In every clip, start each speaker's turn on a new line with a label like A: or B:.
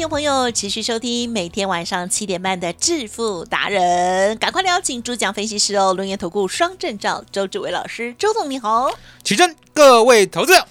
A: 听众朋友持续收听每天晚上七点半的致富达人，赶快邀请主讲分析师哦，龙岩投顾双证照周志伟老师，周总你好，
B: 起身，各位投资者，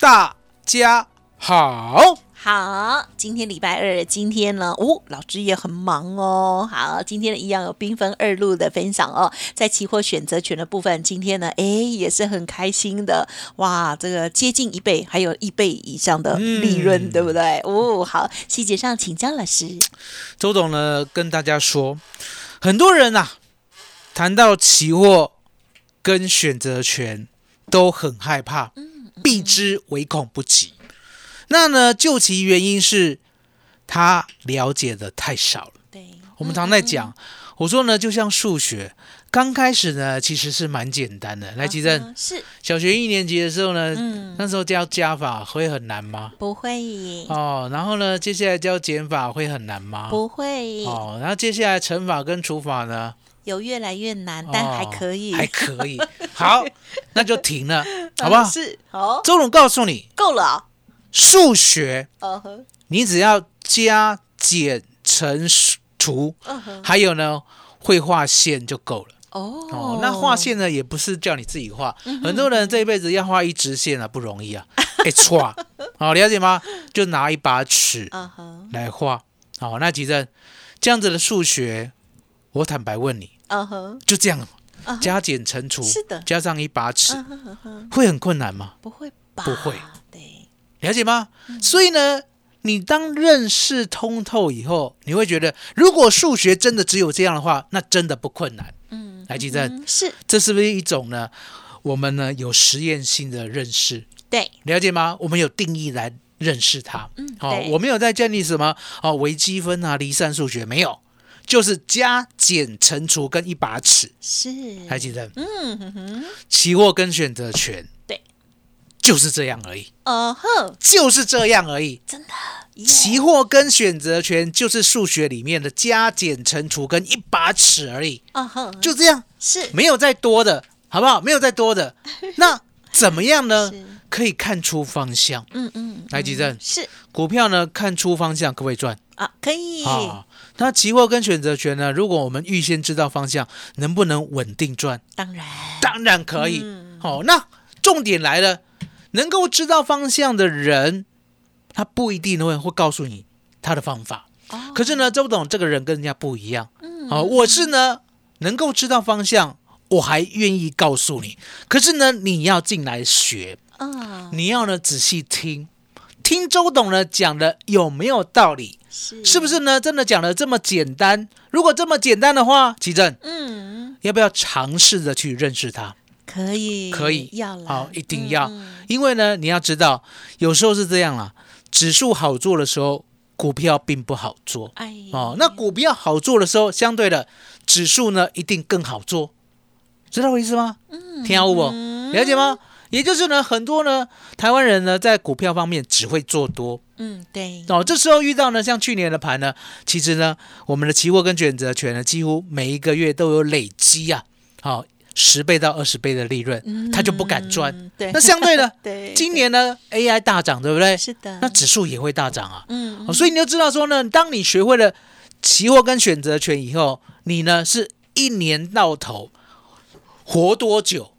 B: 大家好。
A: 好，今天礼拜二，今天呢，哦，老师也很忙哦。好，今天呢一样有缤纷二路的分享哦，在期货选择权的部分，今天呢，哎，也是很开心的，哇，这个接近一倍，还有一倍以上的利润，对不对？哦，好，细节上请教老师。
B: 周董呢跟大家说，很多人呐、谈到期货跟选择权都很害怕，避之唯恐不及。那呢，究其原因是他了解的太少了。
A: 对，
B: 我们常在讲，我说呢，就像数学，刚开始呢其实是蛮简单的。来，吉正，
A: 嗯是
B: 小学一年级的时候呢，
A: 嗯
B: 那时候教加法会很难吗？
A: 不会，
B: 哦，然后呢，接下来教减法会很难吗？
A: 不会，
B: 哦，然后接下来乘法跟除法呢？
A: 有越来越难，但还可以，
B: 哦还可以。好，那就停了，好不好？
A: 是好，
B: 周总告诉你，
A: 够了啊。
B: 数学。你只要加、减、乘、除，还有呢会画线就够了。
A: 哦。
B: 哦，那画，线呢也不是叫你自己画，很多人这一辈子要画一直线啊不容易啊，哎错，好了解吗？就拿一把尺来画。好，那吉正这样子的数学，我坦白问你，就这样加减乘除，
A: 是的。
B: 加上一把尺，会很困难吗？
A: 不会吧？
B: 不会，
A: 对，
B: 了解吗？
A: 嗯
B: 所以呢，你当认识通透以后，你会觉得，如果数学真的只有这样的话，那真的不困难。
A: 嗯，
B: 来，吉正，
A: 嗯是
B: 这是不是一种呢？我们呢有实验性的认识，
A: 对，
B: 了解吗？我们有定义来认识它。
A: 嗯，
B: 好、
A: 对
B: 我没有在建立什么哦微积分啊、离散数学，没有，就是加减乘除跟一把尺。
A: 是，
B: 还记得？
A: 嗯哼哼，
B: 期货跟选择权，
A: 对，
B: 就是这样而已，
A: 哦哼，
B: 就是这样而已。
A: 真的，耶
B: 期货跟选择权就是数学里面的加减乘除跟一把尺而已，
A: 哦哼，
B: 就这样，
A: 是
B: 没有再多的，好不好？没有再多的。那怎么样呢？可以看出方向。
A: 嗯嗯，
B: 来，吉正，
A: 是
B: 股票呢看出方向可不可以赚
A: 啊，可以，
B: 啊？那期货跟选择权呢？如果我们预先知道方向，能不能稳定赚？
A: 当然，
B: 当然可以。
A: 嗯
B: 好、那重点来了，能够知道方向的人，他不一定会会告诉你他的方法。
A: 哦
B: 可是呢，周董这个人跟人家不一样。
A: 嗯
B: 好、我是呢能够知道方向，我还愿意告诉你。可是呢，你要进来学，
A: 嗯，
B: 你要呢仔细听，听周董呢讲的有没有道理？
A: 是
B: 是不？是呢？真的讲的这么简单？如果这么简单的话，奇正
A: 嗯，
B: 要不要尝试着去认识它？
A: 可以，
B: 可以
A: 要了，
B: 好，一定要，
A: 嗯
B: 因为呢，你要知道，有时候是这样啦，指数好做的时候，股票并不好做
A: 哎，
B: 哦。那股票好做的时候，相对的指数呢，一定更好做，知道我意思吗？嗯，听好不？了解吗？也就是呢，很多呢，台湾人呢，在股票方面只会做多
A: 嗯，对，
B: 哦。这时候遇到呢，像去年的盘呢，其实呢，我们的期货跟选择权呢，几乎每一个月都有累积啊，好、十倍到二十倍的利润，他就不敢赚。
A: 嗯对，
B: 那相对的，
A: 对，
B: 今年呢 AI 大涨，对不对？
A: 是的，
B: 那指数也会大涨啊。
A: 嗯，
B: 哦所以你就知道说呢，当你学会了期货跟选择权以后，你呢是一年到头活多久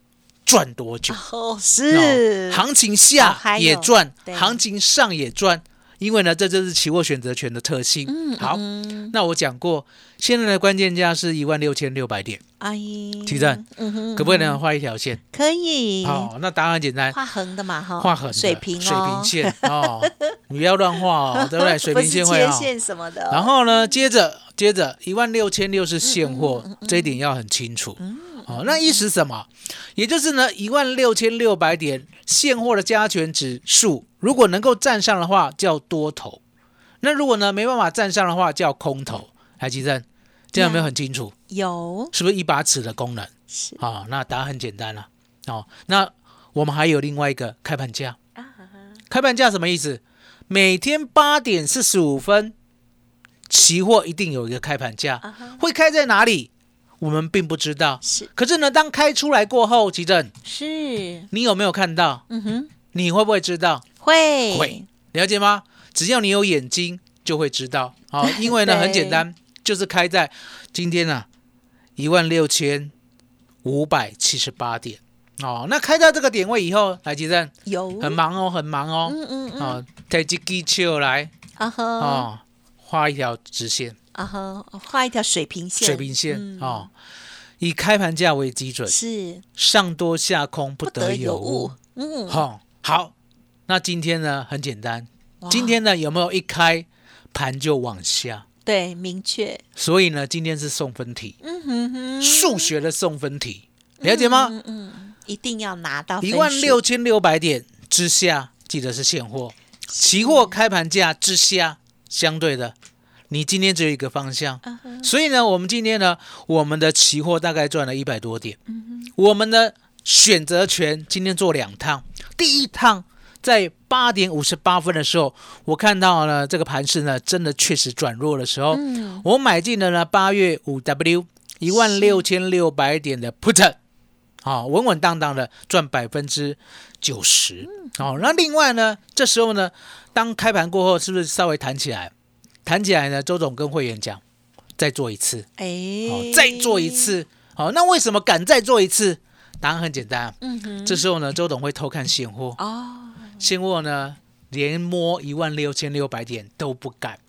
B: 赚多久。
A: 哦，是
B: 哦行情下也赚，行情上也赚，因为呢，这就是期货选择权的特性。
A: 嗯，
B: 好，
A: 嗯
B: 那我讲过，现在的关键价是一万六千六百点，
A: 阿
B: 提正，
A: 嗯哼，
B: 可不可以呢？画一条线？
A: 可以，
B: 好，那答案很简单，
A: 画横的嘛，哈，
B: 画横的
A: 水平
B: 水
A: 哦
B: 平，线哦，你不要乱画哦，对不对？水平线会啊。
A: 切线什么的，
B: 然后呢，接着接着一万六千六是现货，
A: 嗯
B: 这一点要很清楚。哦，那意思什么？也就是呢，一万六千六百点现货的加权指数，如果能够站上的话，叫多头；那如果呢没办法站上的话，叫空头。海基正，这样有没有很清楚？
A: 有
B: 是不是一把尺的功能？
A: 是
B: 啊、那答案很简单了、哦，那我们还有另外一个开盘价啊。开盘价什么意思？每天八点四十五分，期货一定有一个开盘价，会开在哪里？我们并不知道。
A: 是
B: 可是呢，当开出来过后，奇正，
A: 是，
B: 你有没有看到？
A: 嗯哼，
B: 你会不会知道？
A: 会
B: 会，了解吗？只要你有眼睛，就会知道。好、因为呢，很简单，就是开在今天啊，一万六千五百七十八点。哦，那开到这个点位以后，来吉正
A: 有
B: 很忙哦，很忙哦。
A: 嗯嗯嗯，
B: 哦，带这机球来
A: 啊哈
B: 哦，画一条直线，
A: 啊哈，画一条水平线，
B: 水平线
A: 嗯。
B: 哦，以开盘价为基准，
A: 是。
B: 上多下空不得有误。，
A: 嗯，
B: 好、好，那今天呢很简单，今天呢有没有一开盘就往下？
A: 对明确，
B: 所以呢，今天是送分题，
A: 嗯哼哼，
B: 数学的送分题，了解吗？
A: 嗯嗯，一定要拿到
B: 一万六千六百点之下，记得是现货，期货开盘价之下，相对的，你今天只有一个方向，所以呢，我们今天呢，我们的期货大概赚了一百多点，
A: 嗯
B: 我们的选择权今天做两趟，第一趟。在八点五十八分的时候，我看到呢这个盘势呢真的确实转弱的时候，
A: 嗯。
B: 我买进了呢八月五 W 一万六千六百点的 put，好、稳稳当当的赚百分之九十。哦，那另外呢，这时候呢，当开盘过后，是不是稍微弹起来？弹起来呢，周总跟会员讲，再做一次，
A: 哎
B: 好、，再做一，次。好、那为什么敢再做一次？答案很简单啊，
A: 嗯哼，
B: 这时候呢，周董会偷看现货，
A: 哦，
B: 现货呢连摸一万六千六百点都不敢，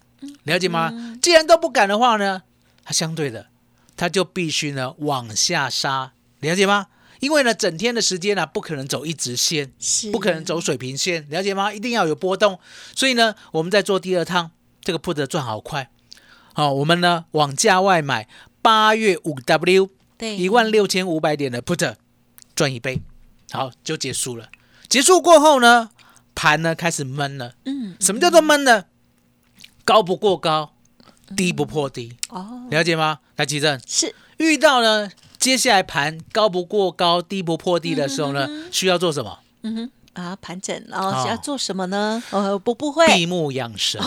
B: 了解吗？既然都不敢的话呢，它相对的，它就必须呢往下杀，了解吗？因为呢，整天的时间呢、不可能走一直线，
A: 是
B: 不可能走水平线，了解吗？一定要有波动。所以呢，我们在做第二趟，这个 put 赚好快。好、我们呢往价外买八月五 W
A: 对
B: 一万六千五百点的 put 赚一倍，好就结束了。结束过后呢，盘呢开始闷了。
A: 嗯
B: 什么叫做闷呢？高不过高，低不破低，
A: 哦
B: 了解吗？来，奇正，
A: 是
B: 遇到呢接下来盘高不过高，低不破低的时候呢，需要做什么？
A: 嗯哼啊盘整
B: 哦
A: 哦是要做什么呢？呃不不会
B: 闭目养神。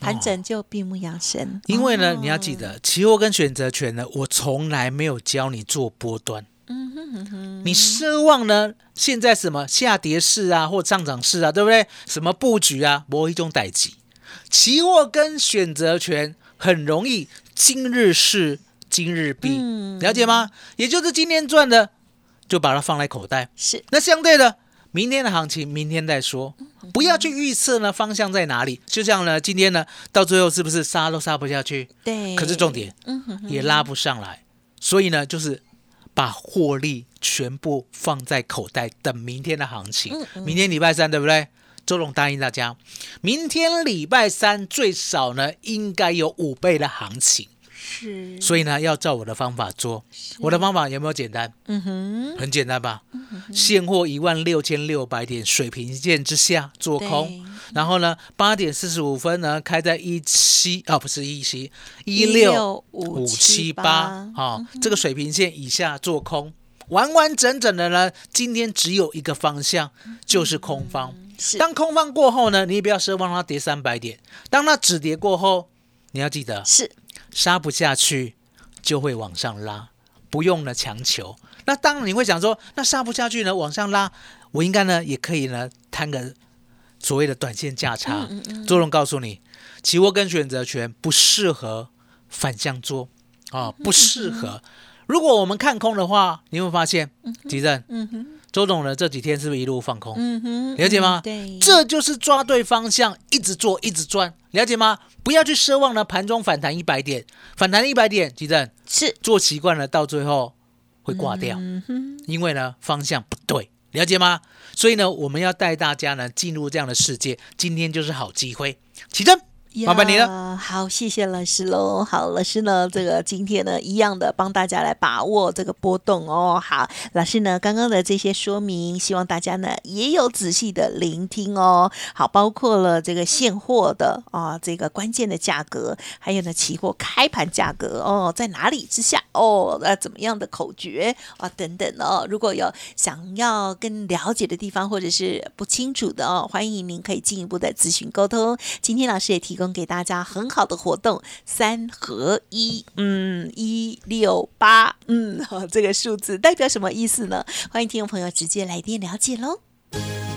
A: 盘整就闭目养神，
B: 因为呢，
A: 哦
B: 你要记得，期货跟选择权呢，我从来没有教你做波段。
A: 嗯哼哼哼，
B: 你奢望呢？现在什么下跌市啊，或上涨市啊，对不对？什么布局啊，某一种代级。期货跟选择权很容易今日事今日毕，
A: 嗯
B: 了解吗？也就是今天赚的，就把它放在口袋。
A: 是
B: 那相对的，明天的行情明天再说，不要去预测呢方向在哪里。就像呢，今天呢到最后是不是杀都杀不下去？
A: 对，
B: 可是重点
A: 嗯哼哼
B: 也拉不上来，所以呢，就是把获利全部放在口袋，等明天的行情。
A: 嗯
B: 明天礼拜三对不对？周总答应大家，明天礼拜三最少呢应该有五倍的行情，
A: 是，
B: 所以呢要照我的方法做。我的方法有没有简单？
A: 嗯哼，
B: 很简单吧？现货一万六千六百点水平线之下做空，然后呢八点四十五分呢开在一七啊不是一七一六五七八。啊这个水平线以下做空，完完整整的呢今天只有一个方向就是空方。
A: 是。
B: 当空方过后呢，你也不要奢望它跌三百点，当它止跌过后，你要记得
A: 是
B: 杀不下去就会往上拉，不用呢强求。那当然你会想说，那杀不下去呢，往上拉，我应该呢也可以呢摊个所谓的短线价差。周龙告诉你，期货跟选择权不适合反向做啊、不适合。如果我们看空的话，你会发现，吉正，
A: 嗯哼，
B: 周董呢这几天是不是一路放空？
A: 嗯哼，
B: 了解吗
A: 嗯对，
B: 这就是抓对方向，一直做，一直赚，了解吗？不要去奢望呢盘中反弹一百点，反弹一百点，吉正
A: 是
B: 做习惯了，到最后会挂掉，
A: 嗯，
B: 因为呢方向不对，了解吗？所以呢，我们要带大家呢进入这样的世界，今天就是好机会。起正，麻烦你了。
A: 了。好，谢谢老师喽。好，老师呢，这个今天呢，一样的帮大家来把握这个波动哦。好，老师呢，刚刚的这些说明，希望大家呢也有仔细的聆听哦。好，包括了这个现货的啊，这个关键的价格，还有呢期货开盘价格哦，在哪里之下哦，那怎么样的口诀啊等等哦。如果有想要更了解的地方，或者是不清楚的哦，欢迎您可以进一步的咨询沟通。今天老师也提供给大家很好的活动，三合一，嗯，一六八，嗯，好，这个数字代表什么意思呢？欢迎听众朋友直接来电了解喽。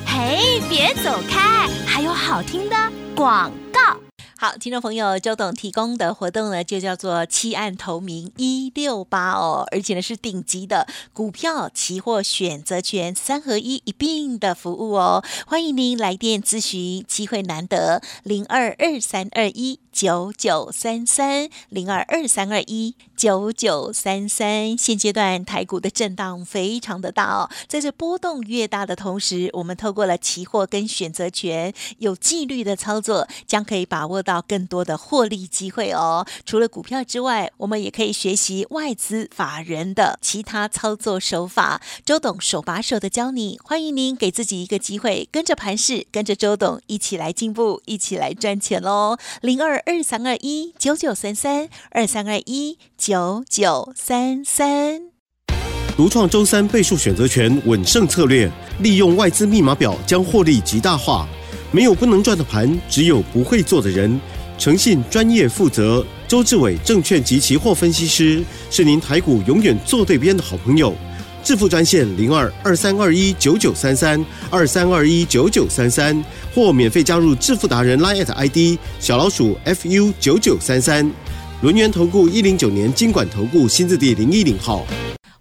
C: 嘿，别走开，还有好听的广告。
A: 好，听众朋友，周董提供的活动呢，就叫做弃暗投明一六八哦，而且呢是顶级的股票、期货、选择权三合一一并的服务哦。欢迎您来电咨询，机会难得，零二二三二一九九三三零二二三二一九九三三。现阶段台股的震荡非常的大哦，在这波动越大的同时，我们透过了期货跟选择权有纪律的操作，将可以把握到更多的获利机会哦。除了股票之外，我们也可以学习外资法人的其他操作手法。周董手把手的教你，欢迎您给自己一个机会，跟着盘势，跟着周董一起来进步，一起来赚钱喽！零二二三二一九九三三二三二一九九三三。
D: 独创周三倍数选择权稳胜策略，利用外资密码表将获利极大化。没有不能赚的盘，只有不会做的人。诚信、专业、负责，周志伟证券及期货分析师是您台股永远做对边的好朋友。致富专线零二二三二一九九三三二三二一九九三三，或免费加入致富达人 Line at ID 小老鼠 fu 九九三三。轮源投顾一零九年经管投顾新字第零一零号。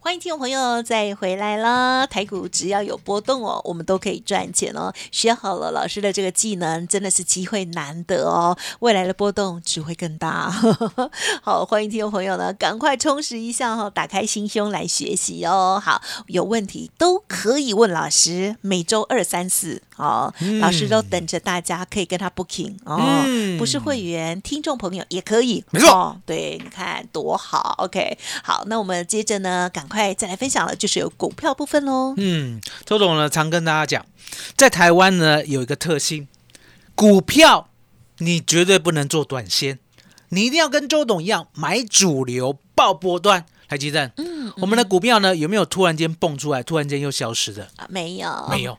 A: 欢迎听众朋友再回来啦！台股只要有波动哦，我们都可以赚钱哦。学好了老师的这个技能，真的是机会难得哦。未来的波动只会更大。好，欢迎听众朋友呢，赶快充实一下哈、哦，打开心胸来学习哦。好，有问题都可以问老师，每周二、三、四哦，老师都等着大家可以跟他 booking 哦。
B: 嗯
A: 不是会员，听众朋友也可以，
B: 没错
A: 哦对，你看多好。OK，好，那我们接着呢，赶快再来分享了，就是有股票部分喽。
B: 嗯，周董呢常跟大家讲，在台湾呢有一个特性，股票你绝对不能做短线，你一定要跟周董一样买主流爆波段。台积电，
A: 嗯，
B: 我们的股票呢有没有突然间蹦出来，突然间又消失的？
A: 啊没有，
B: 没有，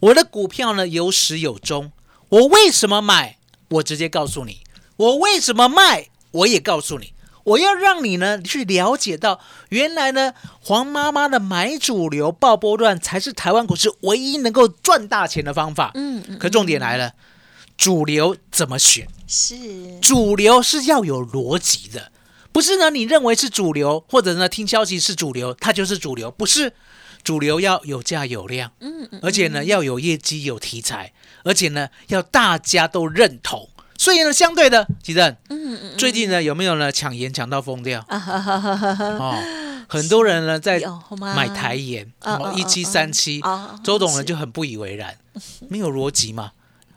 B: 我的股票呢有始有终。我为什么买？我直接告诉你。我为什么卖？我也告诉你。我要让你呢去了解到，原来呢黄妈妈的买主流爆波段才是台湾股市唯一能够赚大钱的方法。
A: 嗯嗯，
B: 可重点来了，主流怎么选？
A: 是，
B: 主流是要有逻辑的，不是呢？你认为是主流，或者呢听消息是主流，它就是主流，不是主流要有价有量，
A: 嗯嗯，
B: 而且呢要有业绩、有题材，而且呢要大家都认同。所以呢，相对的，吉正，
A: 嗯嗯
B: 最近呢有没有呢抢盐抢到疯掉？
A: 啊哈哈哈哈哈，
B: 哦？很多人呢在买台盐，一七三七
A: 哦，
B: 周董呢就很不以为然，没有逻辑嘛？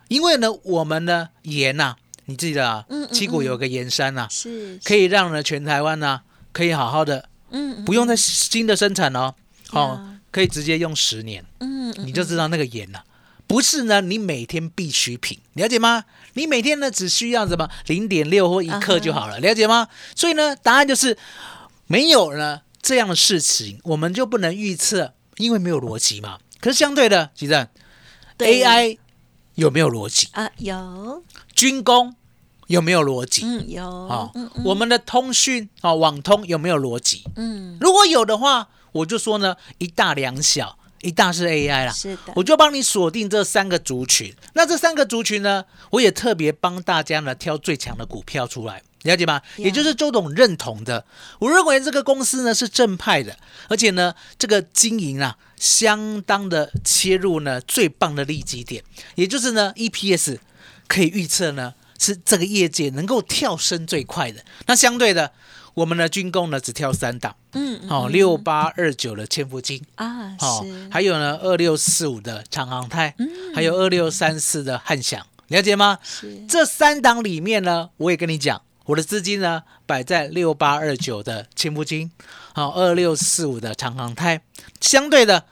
B: 因为呢我们呢盐呐，你记得啊七股有个盐山呐，
A: 是
B: 可以让呢全台湾呢可以好好的，
A: 嗯
B: 不用再新的生产哦，哦
A: 呀，
B: 可以直接用十年，
A: 嗯
B: 你就知道那个盐呐、不是呢你每天必需品，了解吗？你每天呢只需要什么零点六或一克就好了，了解吗？所以呢，答案就是没有呢这样的事情，我们就不能预测，因为没有逻辑嘛。可是相对的，其实
A: 对
B: AI 有没有逻辑？
A: 啊有，
B: 军工有没有逻辑？
A: 嗯有，
B: 哦
A: 嗯，
B: 我们的通讯啊、哦，网通有没有逻辑？
A: 嗯
B: 如果有的话，我就说呢，一大两小，一大是 AI 啦，
A: 是的，
B: 我就帮你锁定这三个族群。那这三个族群呢，我也特别帮大家呢挑最强的股票出来。了解吗？也就是周董认同的。我认为这个公司呢是正派的，而且呢这个经营啊相当的切入呢最棒的利基点，也就是呢 EPS 可以预测呢是这个业界能够跳升最快的。那相对的，我们的军工呢只挑三档，
A: 嗯，好
B: 哦六八二九的千福金。
A: 啊，
B: 哦
A: 是，，
B: 还有呢，二六四五的长航泰，
A: 嗯。
B: 还有二六三四的汉翔，了解吗？
A: 是。
B: 这三档里面呢，我也跟你讲，我的资金呢摆在六八二九的千福金，好、二六四五的长航泰，相对的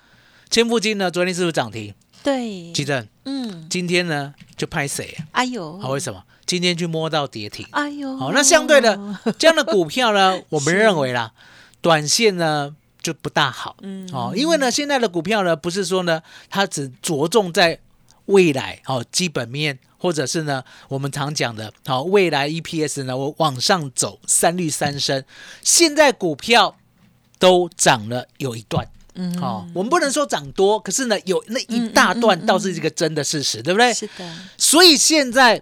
B: 千福金呢，昨天是不是涨停？
A: 对，
B: 记得
A: 嗯，
B: 今天呢就拍谁？啊？
A: 哎呦，
B: 好、为什么？今天去摸到跌停。
A: 哎呦，
B: 好、那相对的这样的股票呢，我们认为啦，短线呢就不大好。
A: 嗯，
B: 哦，因为呢，现在的股票呢，不是说呢，它只着重在未来哦基本面，或者是呢，我们常讲的，好、未来 EPS 呢，我往上走，三率三升，现在股票都涨了有一段。
A: 嗯，
B: 哦，我们不能说涨多，可是呢，有那一大段倒是一个真的事实，对不对？
A: 是的，
B: 所以现在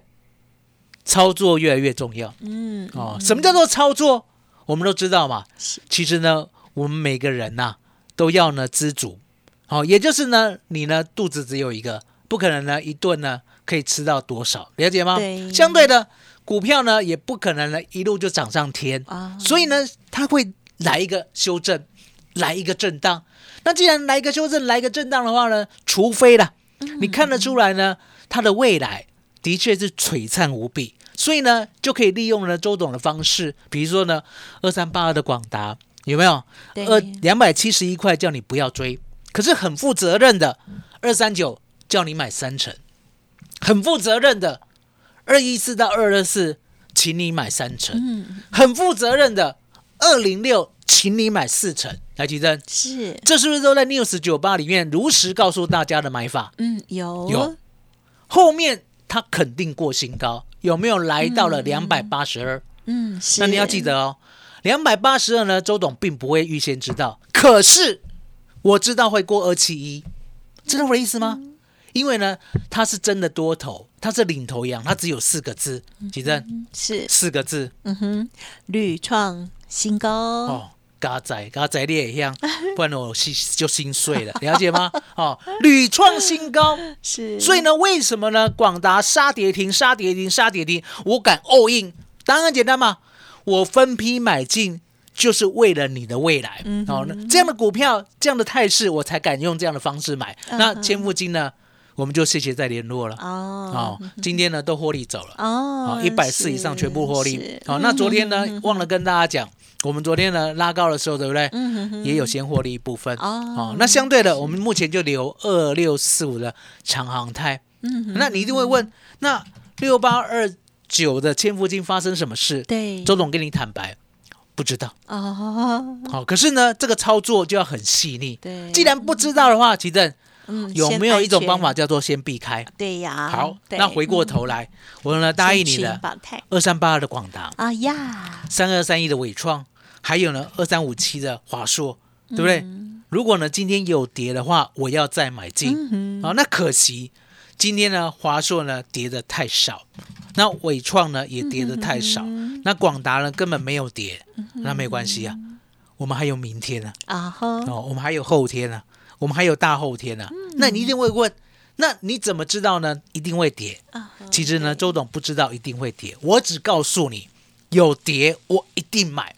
B: 操作越来越重要。
A: 嗯，
B: 哦，什么叫做操作？我们都知道嘛
A: 是。
B: 其实呢，我们每个人呐、都要呢知足。好、也就是呢，你呢肚子只有一个，不可能呢一顿呢可以吃到多少，了解吗？
A: 对
B: 相对的，股票呢也不可能呢一路就涨上天，
A: 啊，
B: 所以呢，它会来一个修正，来一个震荡。那既然来一个修正，来一个震荡的话呢，除非啦，你看得出来呢，它的未来的确是璀璨无比，所以呢，就可以利用了周董的方式，比如说呢，二三八二的广达有没有？
A: 对。
B: 二两百七十一块叫你不要追，可是很负责任的二三九叫你买三成，很负责任的二一四到二二四，请你买三成，
A: 嗯，
B: 很负责任的二零六，请你买四成。来，吉珍，
A: 是，
B: 这是不是都在 News 酒吧里面如实告诉大家的买法？
A: 嗯，有。
B: 有。后面它肯定过新高，有没有来到了两百八十二？
A: 嗯，是，
B: 那你要记得哦，两百八十二呢，周董并不会预先知道，可是我知道会过二七一，知道我的意思吗？因为呢，它是真的多头，它是领头羊，它只有四个字，几正，
A: 是，
B: 四个字。
A: 嗯哼，屡创新高，
B: 哦。嘎仔，嘎仔你也一样，不然我心就心碎了，了解吗？哦，屡创新高，
A: 是，
B: 所以呢，为什么呢？广达杀跌停，杀跌停，杀跌停，我敢 all in，当然简单嘛，我分批买进。就是为了你的未来，
A: 嗯
B: 哦，那这样的股票，这样的态势，我才敢用这样的方式买。
A: 嗯
B: 那千富金呢，我们就谢谢再联络了。
A: 哦
B: 哦，今天呢都获利走了，
A: 哦
B: 啊，一百四以上全部获利
A: 是。
B: 好，那昨天呢
A: 嗯
B: 忘了跟大家讲，我们昨天呢拉高的时候，对不对？
A: 嗯哼哼
B: 也有先获利一部分。
A: 哦
B: 哦，那相对的，我们目前就留二六四五的长航泰。
A: 嗯哼
B: 那你一定会问，那六八二九的千富金发生什么事？
A: 对，
B: 周总跟你坦白，不知道。
A: 哦，
B: 好、可是呢，这个操作就要很细腻。
A: 对，
B: 既然不知道的话，其正
A: 嗯
B: 有没有一种方？法叫做先避开？
A: 对呀，
B: 好，那回过头来，我呢答应你
A: 先
B: 的
A: 群保泰
B: 二三八二的广达，
A: 啊呀，
B: 三二三一的伟创，还有呢二三五七的华硕，对不对？
A: 嗯
B: 如果呢今天有跌的话，我要再买进。
A: 嗯哼。
B: 好、那可惜今天呢华硕呢跌的太少，那伟创呢也跌的太少，
A: 嗯
B: 那广达呢根本没有跌，那没关系啊，我们还有明天呢、
A: 啊哈，
B: 哦，我们还有后天呢、我们还有大后天呢、那你一定会问，那你怎么知道呢？一定会跌？
A: 啊
B: 其实呢，周董不知道一定会跌，我只告诉你，有跌我一定买。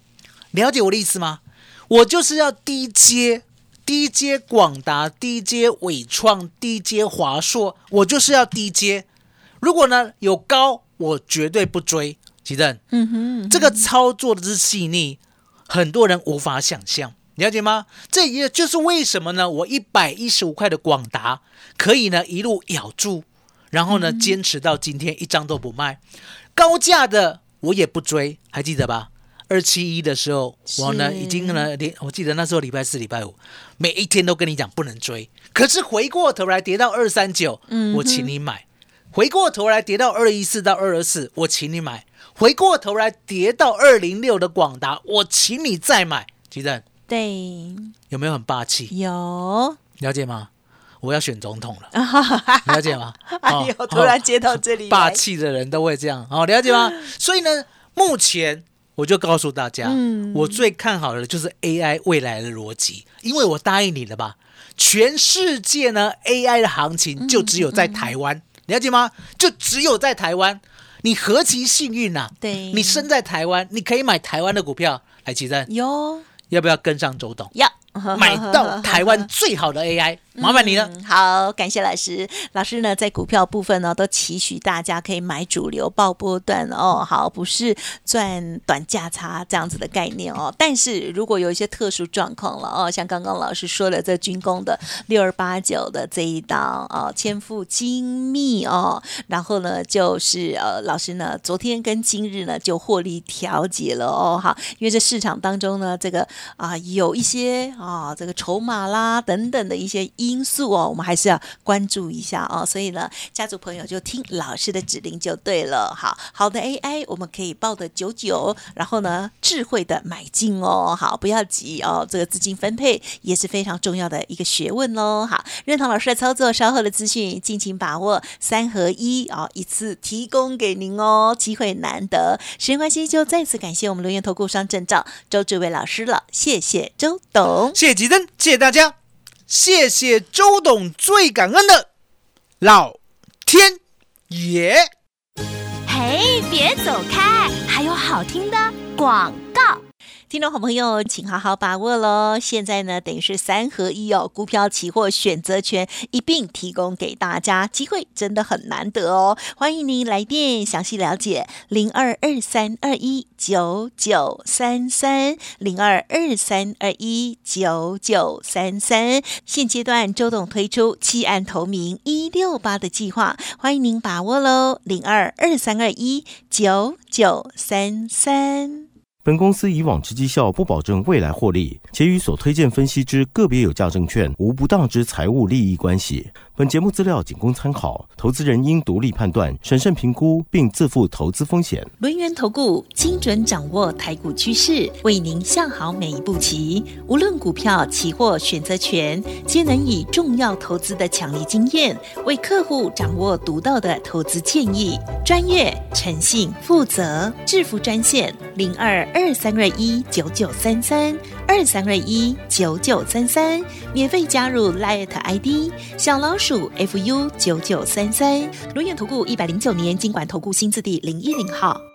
B: 了解我的意思吗？我就是要低阶，低阶广达，低阶伟创，低阶华硕，我就是要低阶。如果呢有高，我绝对不追。吉正，
A: 嗯哼，
B: 这个操作的之细腻，很多人无法想象，了解吗？这也就是为什么呢？我一百一十五块的广达可以呢一路咬住，然后呢坚持到今天一张都不卖，高价的我也不追，还记得吧？二七一的时候，我呢已经呢连我记得那时候礼拜四、礼拜五，每一天都跟你讲不能追，可是回过头来跌到二三九，
A: 嗯
B: 我请你买；回过头来跌到二一四到二二四，我请你买；回过头来跌到二零六的广达，我请你再买。吉正
A: 对，
B: 有没有很霸气？
A: 有，
B: 了解吗？我要选总统了，了解吗？
A: 哎
B: 哦
A: 呦，突然接到这里
B: 霸气的人都会这样，好，了解吗？所以呢，目前我就告诉大家，
A: 嗯。
B: 我最看好的就是 AI 未来的逻辑，因为我答应你了吧，全世界呢 AI 的行情就只有在台湾，你了解吗？就只有在台湾，你何其幸运呐、
A: 对。
B: 你生在台湾，你可以买台湾的股票。来，奇珍，
A: 哟
B: 要不要跟上周董，
A: 要
B: 买到台湾最好的 AI？麻烦你了。
A: 好，感谢老师。老师呢，在股票部分呢，都期许大家可以买主流爆波段哦。好，不是赚短价差这样子的概念哦。但是如果有一些特殊状况了哦，像刚刚老师说的这军工的六二八九的这一档哦，千富精密哦，然后呢，就是呃，老师呢，昨天跟今日呢就获利调节了哦。好，因为这市场当中呢，这个啊、有一些啊、这个筹码啦等等的一些因素哦，我们还是要关注一下哦。所以呢，家族朋友就听老师的指令就对了。好好的 AI，我们可以抱得久久，然后呢，智慧的买进哦。好，不要急哦，这个资金分配也是非常重要的一个学问喽。好，认同老师的操作，稍后的资讯尽情把握，三合一啊、一次提供给您哦，机会难得。时间关系，就再次感谢我们留言投顾商证照周志伟老师了，谢谢周董。
B: 谢谢吉珍，谢谢大家，谢谢周董，最感恩的老天爷。
C: 嘿，别走开，还有好听的广告。
A: 听众好朋友，请好好把握喽！现在呢，等于是三合一哦，股票、期货、选择权一并提供给大家，机会真的很难得哦！欢迎您来电详细了解零二二三二一九九三三零二二三二一九九三三。现阶段周董推出弃暗投明一六八的计划，欢迎您把握喽！零二二三二一九九三三。
D: 本公司以往之绩效不保证未来获利，且与所推荐分析之个别有价证券无不当之财务利益关系。本节目资料仅供参考，投资人应独立判断、审慎评估，并自负投资风险。
A: 轮源投顾精准掌握台股趋势，为您下好每一步棋。无论股票、期货、选择权，皆能以重要投资的强力经验，为客户掌握独到的投资建议。专业、诚信、负责，致富专线零二二三二一九九三三二三二一九九三三，免费加入 Light ID 小老鼠 fu 九九三三。轮源投顾一百零九年经管投顾新字第零一零号。